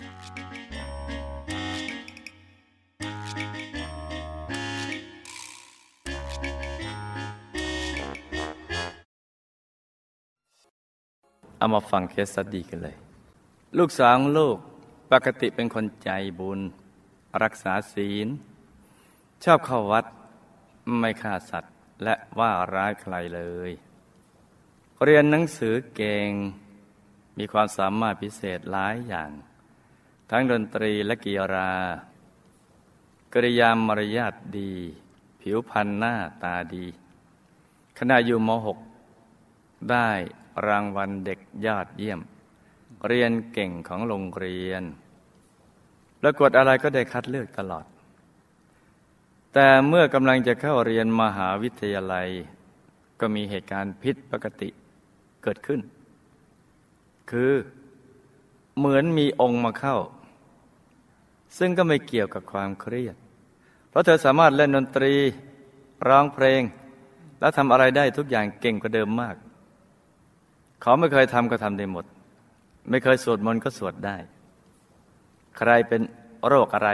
เอามาฟังเคสสดีกันเลย ลูกสาวของลูกปกติเป็นคนใจบุญ รักษาศีล ชอบเข้าวัดไม่ฆ่าสัตว์และว่าร้ายใครเลย เรียนหนังสือเก่ง มีความสามารถพิเศษหลายอย่าง ทั้งดนตรีและกีฬากริยามารยาทดี ผิวพรรณหน้าตาดี ขณะอยู่ม .6 ได้รางวัลเด็กยอดเยี่ยม เรียนเก่งของโรงเรียนประกวดอะไรก็ได้คัดเลือกตลอด แต่เมื่อกำลังจะเข้าเรียนมหาวิทยาลัย ก็มีเหตุการณ์พิษปกติเกิดขึ้น คือเหมือนมีองค์มาเข้า ซึ่งก็ไม่เกี่ยวกับความเครียด เพราะเธอสามารถเล่นดนตรี ร้องเพลง และทำอะไรได้ทุกอย่างเก่งกว่าเดิมมาก เขาไม่เคยทำก็ทำได้หมด ไม่เคยสวดมนต์ก็สวดได้ ใครเป็นโรคอะไร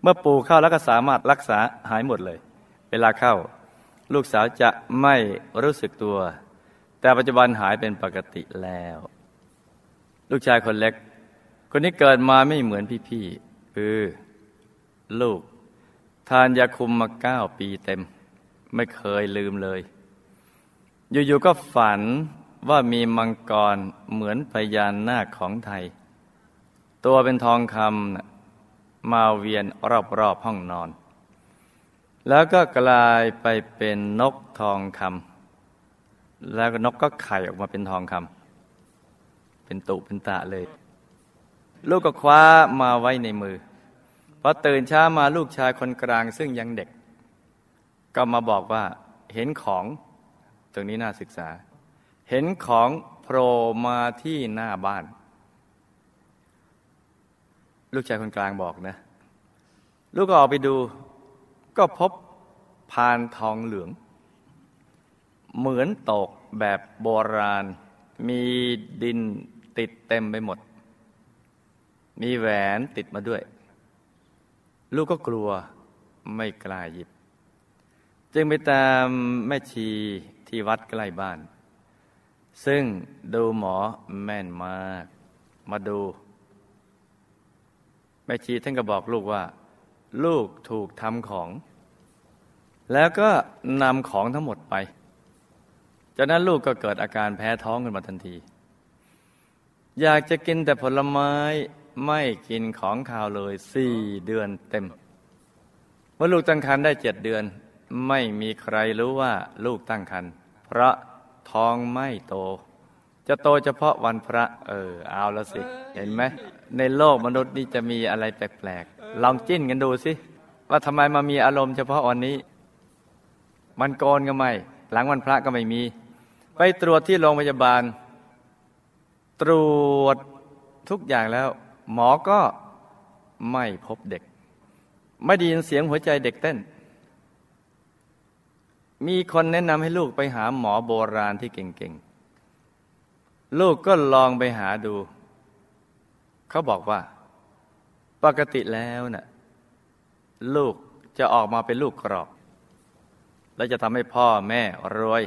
เมื่อปู่เข้าแล้วก็สามารถรักษาหายหมดเลย เวลาเข้า ลูกสาวจะไม่รู้สึกตัว แต่ปัจจุบันหายเป็นปกติแล้ว ลูกชายคนเล็ก คนนี้เกิดมาไม่เหมือนพี่ๆคือลูก ทานยาคุมมาเก้าปีเต็ม ไม่เคยลืมเลย อยู่ๆก็ฝันว่ามีมังกรเหมือนพญานนาคของไทย ตัวเป็นทองคำมาเวียนรอบๆห้องนอน แล้วก็กลายไปเป็นนกทองคำแล้วก็นกก็ไข่ออกมาเป็นทองคำเป็นตุเป็นตะเลย ลูกก็คว้ามาไว้ในมือพอตื่นเช้ามาลูกชายคนกลางซึ่งยังเด็ก ก็มาบอกว่าเห็นของตรงนี้น่าศึกษา เห็นของโผล่มาที่หน้าบ้าน ลูกชายคนกลางบอกนะ ลูกก็ออกไปดู ก็พบพานทองเหลือง เหมือนตกแบบโบราณ มีดินติดเต็มไปหมด มีแหวนติดมาด้วย ลูกก็กลัวไม่กล้าหยิบ จึงไปตามแม่ชีที่วัดใกล้บ้าน ซึ่งดูหมอแม่นมาก มาดู แม่ชีท่านก็บอกลูกว่า ลูกถูกทำของ แล้วก็นำของทั้งหมดไป จากนั้นลูกก็เกิดอาการแพ้ท้องขึ้นมาทันที อยากจะกินแต่ผลไม้ ไม่กินของข่าวเลยสี่เดือนเต็มเมื่อลูกตั้งครรภ์ได้เจ็ดเดือน ไม่มีใครรู้ว่าลูกตั้งครรภ์เพราะท้องไม่โต จะโตเฉพาะวันพระ เออ เอาแล้วสิ เห็นไหม ในโลกมนุษย์นี่จะมีอะไรแปลกๆ ลองจิ้นกันดูสิ ว่าทำไมมามีอารมณ์เฉพาะวันนี้ มันโกนก็ไม่ หลังวันพระก็ไม่มี ไปตรวจที่โรงพยาบาล ตรวจทุกอย่างแล้ว หมอก็ไม่พบเด็ก ไม่ได้ยินเสียงหัวใจเด็กเต้น มีคนแนะนำให้ลูกไปหาหมอโบราณที่เก่งๆ ลูกก็ลองไปหาดู เขาบอกว่า ปกติแล้วนะ่ะลูกจะออกมาเป็นลูกกรอกและจะทำให้พ่อแม่รวย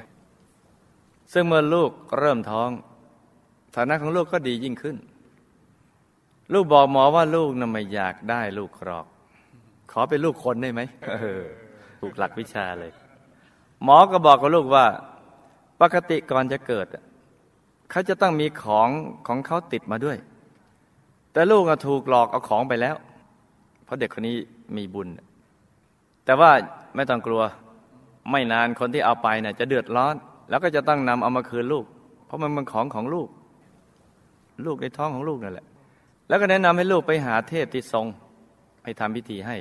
ซึ่งเมื่อลูกเริ่มท้อง ฐานะของลูกก็ดียิ่งขึ้น ลูกบอกหมอว่าลูกน่ะไม่อยากได้ลูกกรอก ขอเป็นลูกคนได้ไหมถูกหลักวิชาเลย หมอก็บอกกับลูกว่า ปกติก่อนจะเกิดเขาจะต้องมีของของเขาติดมาด้วย แต่ลูกถูกหลอกเอาของไปแล้ว เพราะเด็กคนนี้มีบุญ แต่ว่าไม่ต้องกลัว ไม่นานคนที่เอาไปเนี่ยจะเดือดร้อน แล้วก็จะต้องนำเอามาคืนลูก เพราะมันเป็นของของลูก ลูกในท้องของลูกนั่นแหละ แล้วก็แนะนำให้ลูกไปหาเทพที่ทรงให้ทำพิธีให้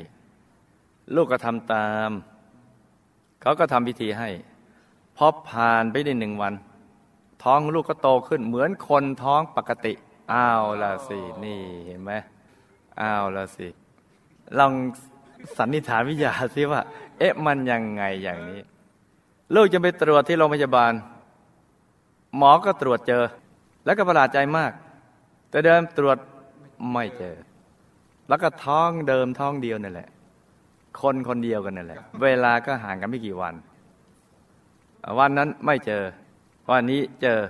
ลูกก็ทำตาม เขาก็ทำพิธีให้พอผ่านไปได้หนึ่งวัน ท้องลูกก็โตขึ้นเหมือนคนท้องปกติอ้าวละสินี่เห็นไหมอ้าวละสิลองสันนิษฐานวิทยาสิว่า เอ๊ะมันยังไงอย่างนี้ ลูกจะไปตรวจที่โรงพยาบาล หมอก็ตรวจเจอ แล้วก็ประหลาดใจมาก แต่เดินตรวจ ไม่เจอ แล้วก็ท้องเดิมท้องเดียวนั่นแหละ คนคนเดียวกันนั่นแหละ เวลาก็ห่างกันไม่กี่วัน วันนั้นไม่เจอ วันนี้เจอ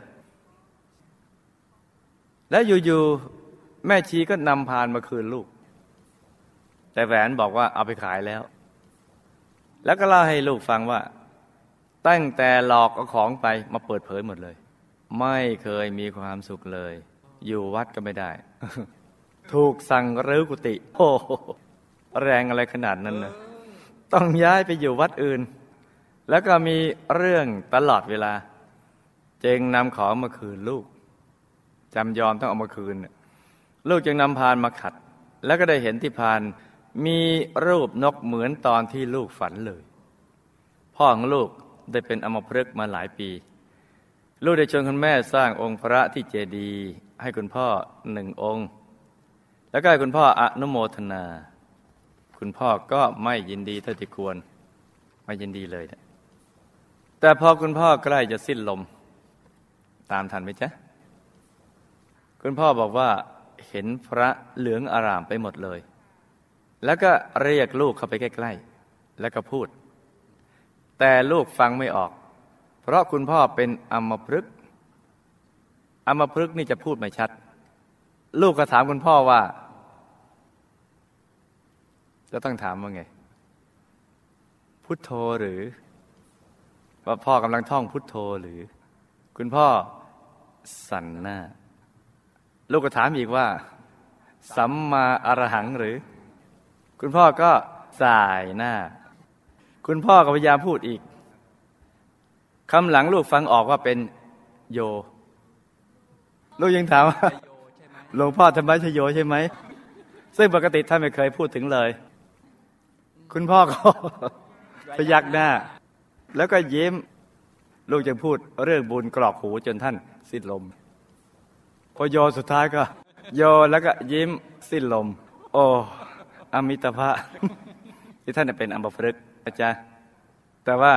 แล้วอยู่ๆแม่ชีก็นำพานมาคืนลูก แต่แหวนบอกว่าเอาไปขายแล้ว แล้วก็เล่าให้ลูกฟังว่า ตั้งแต่หลอกเอาของไปมาเปิดเผยหมดเลย ไม่เคยมีความสุขเลย อยู่วัดก็ไม่ได้ ถูกสั่งรื้อกุฏิโอ้แรงอะไรขนาดนั้นนะต้องย้ายไปอยู่วัดอื่น แล้วก็มีเรื่องตลอดเวลา จึงนำของมาคืนลูกจำยอมต้องเอามาคืน ลูกจึงนำพานมาขัด แล้วก็ได้เห็นที่พานมีรูปนกเหมือนตอนที่ลูกฝันเลย พ่อของลูกได้เป็นอมพฤกษ์มาหลายปี ลูกได้ชวนคุณแม่สร้างองค์พระที่เจดีย์ให้คุณพ่อหนึ่งองค์ แล้วก็ให้คุณพ่ออนุโมทนา คุณพ่อก็ไม่ยินดีเท่าที่ควร ไม่ยินดีเลยนะแต่พอคุณพ่อใกล้จะสิ้นลม ตามทันไหมจ๊ะ คุณพ่อบอกว่าเห็นพระเหลืองอารามไปหมดเลย แล้วก็เรียกลูกเข้าไปใกล้ ๆ แล้วก็พูด แต่ลูกฟังไม่ออก เพราะคุณพ่อเป็นอมพฤกษ์อมพฤกษ์นี่จะพูดไม่ชัด ลูกก็ถามคุณพ่อว่าจะต้องถามว่าไง พุทโธหรือ ว่าพ่อกำลังท่องพุทโธหรือ คุณพ่อสั่นหน้า ลูกก็ถามอีกว่า สัมมาอรหังหรือ คุณพ่อก็สายหน้า คุณพ่อก็พยายามพูดอีกคำหลังลูกฟังออกว่าเป็นโย ลูกยังถามว่า หลวงพ่อธรรมชโยใช่ไหม ซึ่งปกติท่านไม่เคยพูดถึงเลย คุณพ่อก็พยักหน้า แล้วก็ยิ้มลูกจึงพูดเรื่องบุญกรอกหูจนท่านสิ้นลม พอโยสุดท้ายก็ โยแล้วก็ยิ้มสิ้นลม โอ้อมิตภะที่ท่านเป็นอัมพฤกษ์นะจ๊ะแต่ว่า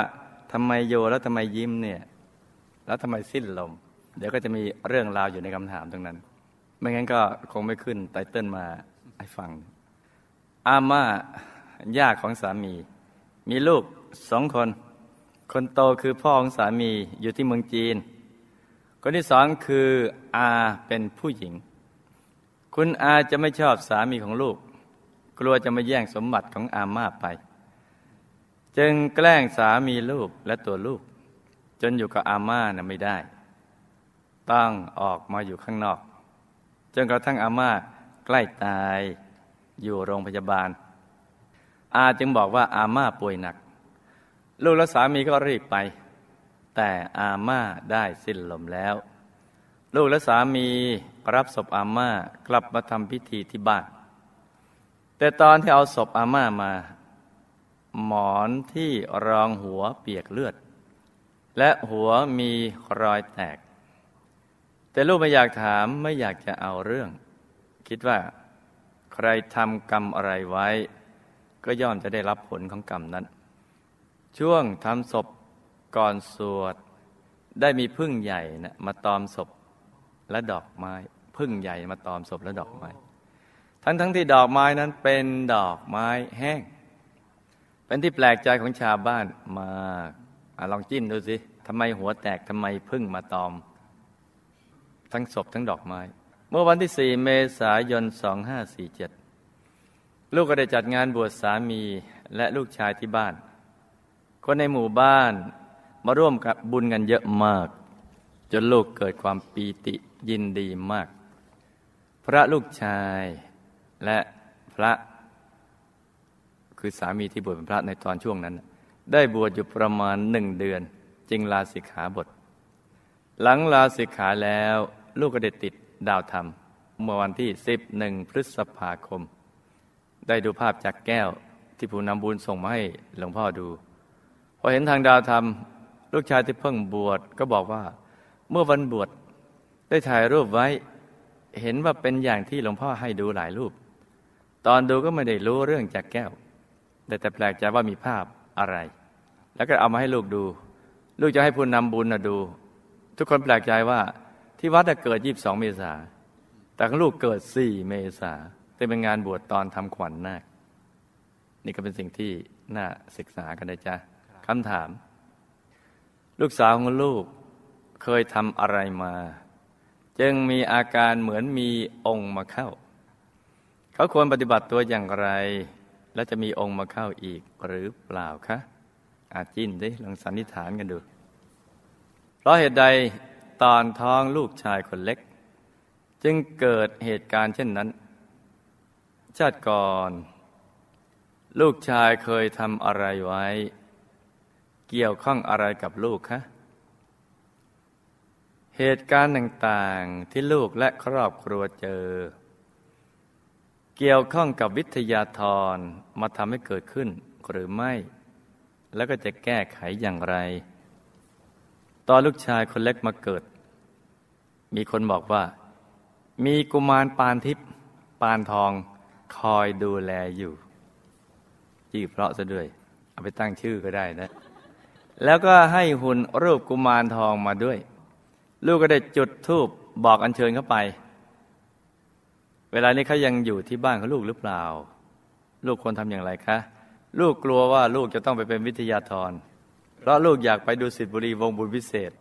ทำไมโยแล้วทำไมยิ้มเนี่ย แล้วทำไมสิ้นลม เดี๋ยวก็จะมีเรื่องราวอยู่ในคำถามตรงนั้น ไม่งั้นก็คงไม่ขึ้นไตเติ้ลมาให้ฟัง อาม่าย่าของสามี มีลูกสองคน คนโตคือพ่อของสามีอยู่ที่เมืองจีน คนที่สองคืออาเป็นผู้หญิง คุณอาจะไม่ชอบสามีของลูก กลัวจะมาแย่งสมบัติของอาม่าไป จึงแกล้งสามีลูกและตัวลูก จนอยู่กับอาม่านะไม่ได้ ต้องออกมาอยู่ข้างนอก จนกระทั่งอาม่าใกล้ตายอยู่โรงพยาบาล อาจึงบอกว่าอาม่าป่วยหนัก ลูกและสามีก็รีบไป แต่อาม่าได้สิ้นลมแล้ว ลูกและสามีรับศพอาม่ากลับมาทำพิธีที่บ้าน แต่ตอนที่เอาศพอาม่ามา หมอนที่รองหัวเปียกเลือด และหัวมีรอยแตก แต่ลูกไม่อยากถามไม่อยากจะเอาเรื่อง คิดว่า ใครทำกรรมอะไรไว้ ก็ย่อมจะได้รับผลของกรรมนั้น ช่วงทำศพก่อนสวด ได้มีพึ่งใหญ่นะมาตอมศพและดอกไม้ พึ่งใหญ่มาตอมศพและดอกไม้ ทั้งทั้งที่ดอกไม้นั้นเป็นดอกไม้แห้ง เป็นที่แปลกใจของชาวบ้านมากอลองจิ้นดูสิทำไมหัวแตกทำไมพึ่งมาตอม ทั้งศพทั้งดอกไม้ เมื่อวันที่ 4 เมษายน 2547 ลูกก็ได้จัดงานบวชสามีและลูกชายที่บ้าน คนในหมู่บ้านมาร่วมกับบุญกันเยอะมาก จนลูกเกิดความปีติยินดีมาก พระลูกชายและพระ คือสามีที่บวชเป็นพระในตอนช่วงนั้น ได้บวชอยู่ประมาณหนึ่งเดือน จึงลาสิกขาบท หลังลาสิกขาแล้ว ลูกก็ได้ติดดาวธรรม เมื่อวันที่สิบหนึ่งพฤษภาคม ได้ดูภาพจากแก้วที่ผู้นำบุญส่งมาให้หลวงพ่อดู พอเห็นทางดาวธรรม ลูกชายที่เพิ่งบวชก็บอกว่า เมื่อวันบวชได้ถ่ายรูปไว้ เห็นว่าเป็นอย่างที่หลวงพ่อให้ดูหลายรูป ตอนดูก็ไม่ได้รู้เรื่องจากแก้ว แต่แต่แปลกใจว่ามีภาพอะไร แล้วก็เอามาให้ลูกดู ลูกจะให้ผู้นำบุญนะดู ทุกคนแปลกใจว่า ที่วัดเกิด22เมษาแต่แต่ของลูกเกิดสี่เมษาแต่เป็นงานบวชตอนทำขวัญนาค นี่ก็เป็นสิ่งที่น่าศึกษากันนะจ๊ะคำถาม ลูกสาวของลูกเคยทำอะไรมา จึงมีอาการเหมือนมีองค์มาเข้า เขาควรปฏิบัติตัวอย่างไร และจะมีองค์มาเข้าอีกหรือเปล่าคะอาจิ้นดิลองสันนิษฐานกันดู เพราะเหตุใด ตอนท้องลูกชายคนเล็ก จึงเกิดเหตุการณ์เช่นนั้น ชาติก่อน ลูกชายเคยทำอะไรไว้ เกี่ยวข้องอะไรกับลูกคะเหตุการณ์ต่างๆที่ลูกและครอบครัวเจอ เกี่ยวข้องกับวิทยาธรมาทำให้เกิดขึ้นหรือไม่ แล้วก็จะแก้ไขอย่างไร ตอนลูกชายคนเล็กมาเกิด มีคนบอกว่า มีกุมารปานทิพย์ปานทองคอยดูแลอยู่ชื่อเพราะซะด้วย เอาไปตั้งชื่อก็ได้นะ แล้วก็ให้หุ่นรูปกุมารทองมาด้วย ลูกก็ได้จุดธูปบอกอัญเชิญเข้าไป เวลานี้เขายังอยู่ที่บ้านของลูกหรือเปล่า ลูกควรทำอย่างไรคะ ลูกกลัวว่าลูกจะต้องไปเป็นวิทยาธรเพราะลูกอยากไปดูสิทธิบุรีวงบุญพิเศษ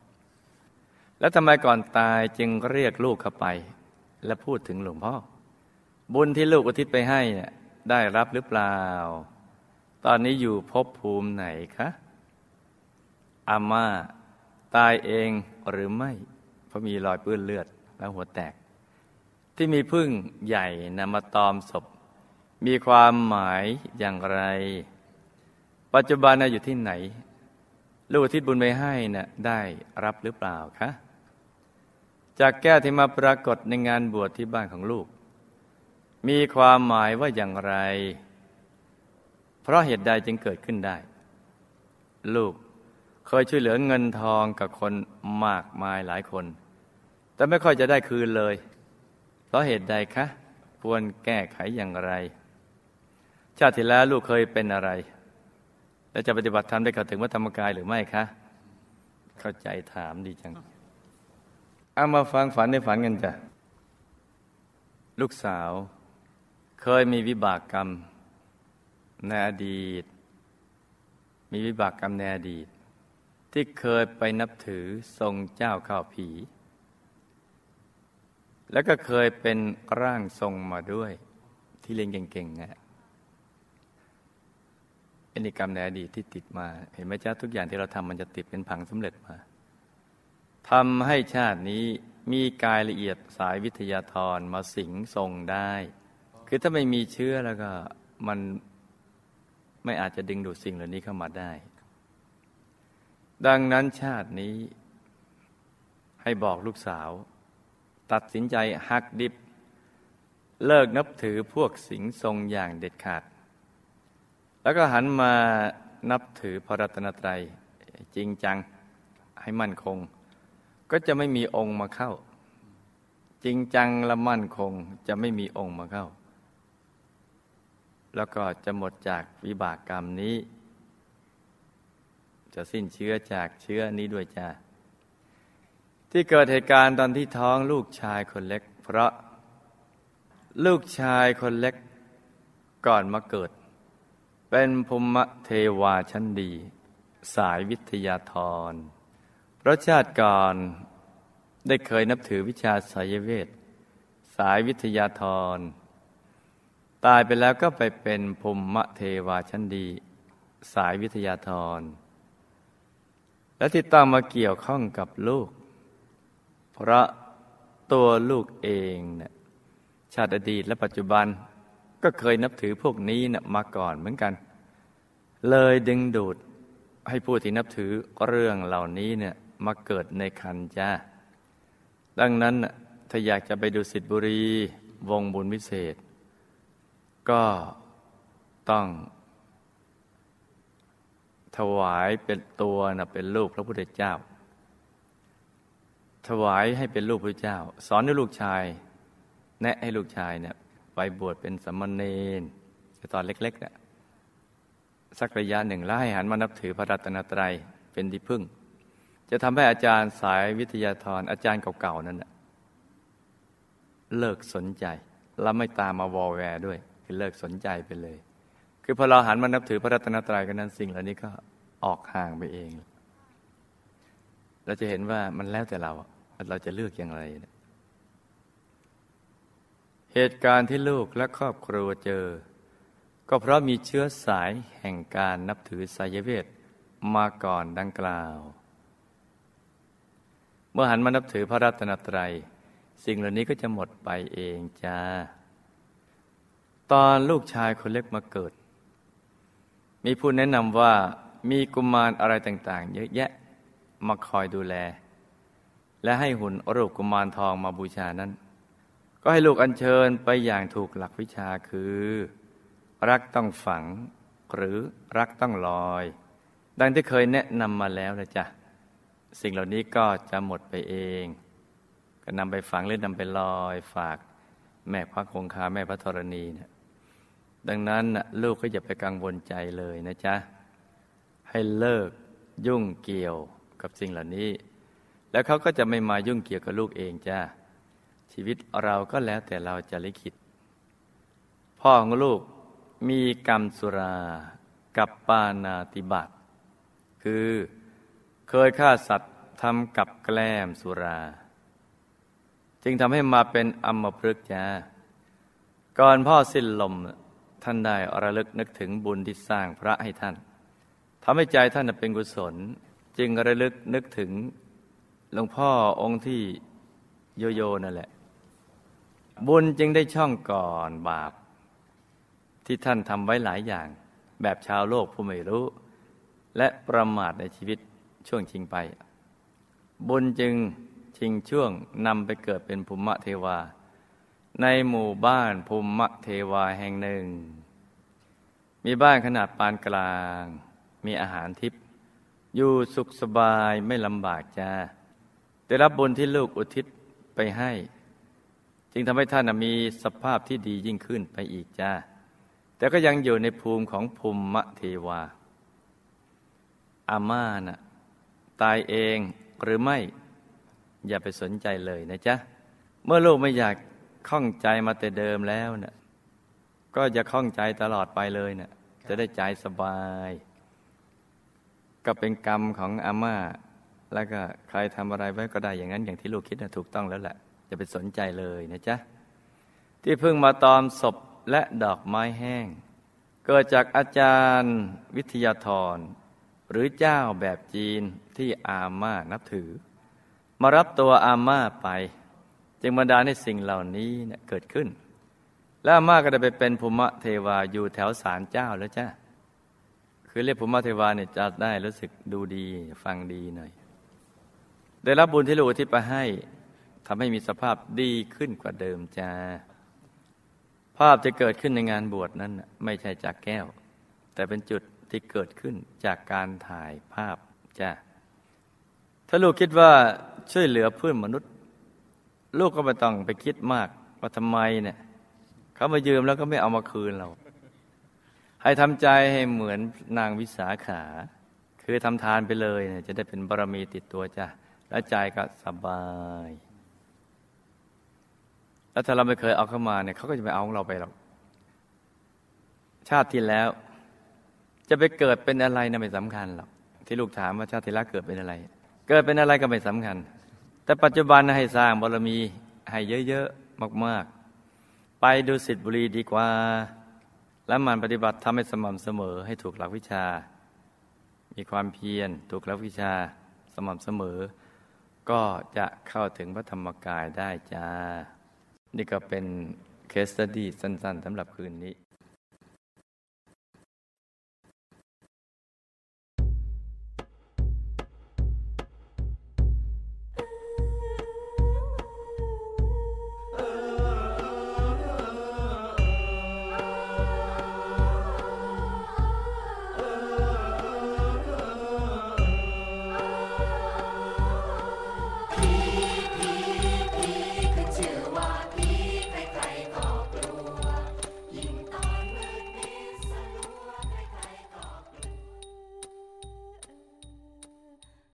แล้วทำไมก่อนตายจึงเรียกลูกเข้าไป และพูดถึงหลวงพ่อ บุญที่ลูกอุทิศไปให้เนี่ยได้รับหรือเปล่า ตอนนี้อยู่ภพภูมิไหนคะอาม่าตายเองหรือไม่ เพราะมีรอยเปื้อนเลือดแล้วหัวแตก ที่มีพึ่งใหญ่นำมาตอมศพ มีความหมายอย่างไร ปัจจุบันอยู่ที่ไหน ลูกอุทิศบุญไปให้น่ะได้รับหรือเปล่าคะ จากแก้วที่มาปรากฏในงานบวชที่บ้านของลูก มีความหมายว่าอย่างไร เพราะเหตุใดจึงเกิดขึ้นได้ ลูกเคยช่วยเหลือเงินทองกับคนมากมายหลายคน แต่ไม่ค่อยจะได้คืนเลย เพราะเหตุใดคะควรแก้ไขอย่างไร ชาติที่แล้วลูกเคยเป็นอะไร และจะปฏิบัติธรรมได้เข้าถึงวัฒธรรมกายหรือไม่คะ เข้าใจถามดีจัง เอามาฟังฝันในฝันกันจ้ะ ลูกสาว เคยมีวิบากกรรม ในอดีต มีวิบากกรรมในอดีต ที่เคยไปนับถือทรงเจ้าข้าวผี แล้วก็เคยเป็นร่างทรงมาด้วย ที่เรียนเก่งๆนะเป็นกรรมในอดีตที่ติดมา เห็นไหมจ้าทุกอย่างที่เราทำมันจะติดเป็นผังสำเร็จมา ทำให้ชาตินี้มีกายละเอียดสายวิทยาธรมาสิงทรงได้ คือถ้าไม่มีเชื้อแล้วก็มันไม่อาจจะดึงดูดสิ่งเหล่านี้เข้ามาได้ ดังนั้นชาตินี้ให้บอกลูกสาว ตัดสินใจหักดิบ เลิกนับถือพวกสิงทรงอย่างเด็ดขาด แล้วก็หันมานับถือพระรัตนตรัยจริงจังให้มั่นคง ก็จะไม่มีองค์มาเข้า จริงจังและมั่นคงจะไม่มีองค์มาเข้า แล้วก็จะหมดจากวิบากกรรมนี้ จะสิ้นเชื้อจากเชื้อนี้ด้วยจ้าที่เกิดเหตุการณ์ตอนที่ท้องลูกชายคนเล็ก เพราะลูกชายคนเล็กก่อนมาเกิด เป็นภูมิเทวาชั้นดี สายวิทยาธร เพราะชาติก่อนได้เคยนับถือวิชาสายเวท สายวิทยาธร ตายไปแล้วก็ไปเป็นภูมิเทวาชั้นดี สายวิทยาธร และที่ต้องมาเกี่ยวข้องกับลูก เพราะตัวลูกเองเนะี่ยชาติอดีตและปัจจุบันก็เคยนับถือพวกนี้นะมาก่อนเหมือนกัน เลยดึงดูดให้ผู้ที่นับถือเรื่องเหล่านี้เนี่ย มาเกิดในคันจ้าดังนั้นถ้าอยากจะไปดูสิทธิบุรีวงบุญวิเศษ ก็ต้อง ถวายเป็นตัวนะเป็นลูกพระพุทธเจ้า ถวายให้เป็นลูกพระเจ้า สอนให้ลูกชาย แนะให้ลูกชายเนี่ยไปบวชเป็นสมณเณรตอนเล็กๆเนี่ยสักระยะหนึ่งแล้วให้หันมานับถือพระรัตนตรัยเป็นที่พึ่ง จะทำให้อาจารย์สายวิทยาธรอาจารย์เก่าๆ นั้นเลิกสนใจ แล้วไม่ตามมาวอลแวร์ด้วย คือเลิกสนใจไปเลย คือพอเราหันมานับถือพระรัตนตรัยกันนั้นสิ่งเหล่านี้ก็ออกห่างไปเอง เราจะเห็นว่ามันแล้วแต่เราว่าเราจะเลือกอย่างไรเหตุการณ์ที่ลูกและครอบครัวเจอ ก็เพราะมีเชื้อสายแห่งการนับถือสายเวทมาก่อนดังกล่าว เมื่อหันมานับถือพระรัตนตรัย สิ่งเหล่านี้ก็จะหมดไปเองจ้า ตอนลูกชายคนเล็กมาเกิด มีผู้แนะนำว่ามีกุมารอะไรต่างๆ เยอะแยะมาคอยดูแล และให้หุ่นรูปกุมารทองมาบูชานั้น ก็ให้ลูกอัญเชิญไปอย่างถูกหลักวิชาคือ รักต้องฝังหรือรักต้องลอย ดังที่เคยแนะนำมาแล้วนะจ๊ะ สิ่งเหล่านี้ก็จะหมดไปเอง ก็นำไปฝังหรือนำไปลอยฝากแม่พระคงคาแม่พระธรณีนะดังนั้นลูกก็อย่าไปกังวลใจเลยนะจ๊ะ ให้เลิกยุ่งเกี่ยวกับสิ่งเหล่านี้ แล้วเขาก็จะไม่มายุ่งเกี่ยวกับลูกเองจ้าชีวิตเราก็แล้วแต่เราจะลิขิต พ่อของลูกมีกรรมสุรา กับปานาติบัตคือ เคยฆ่าสัตว์ทำกับแกล้มสุรา จึงทำให้มาเป็นอัมพฤกษ์จ้าก่อนพ่อสิ้นลมท่านได้อระลึกนึกถึงบุญที่สร้างพระให้ท่านทำให้ใจท่านเป็นกุศล จึงระลึกนึกถึงหลวงพ่อองค์ที่โยโยนั่นแหละ บุญจึงได้ช่องก่อนบาป ที่ท่านทำไว้หลายอย่าง แบบชาวโลกผู้ไม่รู้ และประมาทในชีวิต ช่วงชิงไป บุญจึงชิงช่วงนำไปเกิดเป็นภูมิเทวา ในหมู่บ้านภูมิเทวาแห่งหนึ่ง มีบ้านขนาดปานกลาง มีอาหารทิพย์อยู่สุขสบายไม่ลำบากจ้าได้รับบุญที่ลูกอุทิศไปให้ จึงทำให้ท่านมีสภาพที่ดียิ่งขึ้นไปอีกจ้าแต่ก็ยังอยู่ในภูมิของภูมิเทวาอาม่านะ่ะ ตายเองหรือไม่ อย่าไปสนใจเลยนะจ๊ะ เมื่อลูกไม่อยากข้องใจมาแต่เดิมแล้วนะ่ะก็อย่าข้องใจตลอดไปเลยนะ่ะจะได้ใจสบาย ก็เป็นกรรมของอาม่า แล้วก็ใครทำอะไรไว้ก็ได้อย่างนั้นอย่างที่ลูกคิดนะถูกต้องแล้วแหละอย่าไปสนใจเลยนะจ๊ะ ที่เพิ่งมาตอมศพและดอกไม้แห้ง เกิดจากอาจารย์วิทยาธร หรือเจ้าแบบจีนที่อาม่านับถือ มารับตัวอาม่าไป จึงบันดาให้สิ่งเหล่านี้เเกิดขึ้น แล้วอาม่าก็ได้ไปเป็นภูมิเทวาอยู่แถวศาลเจ้าแล้วจ้าคือเรียกภูมิเทวาเนี่ยจะได้รู้สึกดูดีฟังดีหน่อย ได้รับบุญที่ลูกที่ไปให้ทำให้มีสภาพดีขึ้นกว่าเดิมจ้าภาพจะเกิดขึ้นในงานบวชนั้น ไม่ใช่จากแก้ว แต่เป็นจุด ที่เกิดขึ้นจากการถ่ายภาพจ้าถ้าลูกคิดว่าช่วยเหลือเพื่อนมนุษย์ ลูกก็ไม่ต้องไปคิดมากว่าทำไมเนี่ยเขามายืมแล้วก็ไม่เอามาคืนเรา ให้ทำใจให้เหมือนนางวิสาขา คือทำทานไปเลยเนี่ยจะได้เป็นบารมีติดตัวจ้ะแล้วใจก็สบายแล้วถ้าเราไม่เคยเอาเข้ามาเนี่ยเขาก็จะไม่เอาของเราไปหรอกชาติที่แล้ว จะไปเกิดเป็นอะไรนะไม่สำคัญหรอกที่ลูกถามว่าชาติล้วเกิดเป็นอะไร เกิดเป็นอะไรก็ไม่สำคัญ แต่ปัจจุบันให้สร้างบารมีให้เยอะๆมากๆ ไปดูสิทธิบุรีดีกว่า แล้วมันปฏิบัติทำให้สม่ำเสมอให้ถูกหลักวิชา มีความเพียรถูกหลักวิชาสม่ำเสมอ ก็จะเข้าถึงพระธรรมกายได้จ้า นี่ก็เป็นเคสตดี้สั้น ๆสำหรับคืนนี้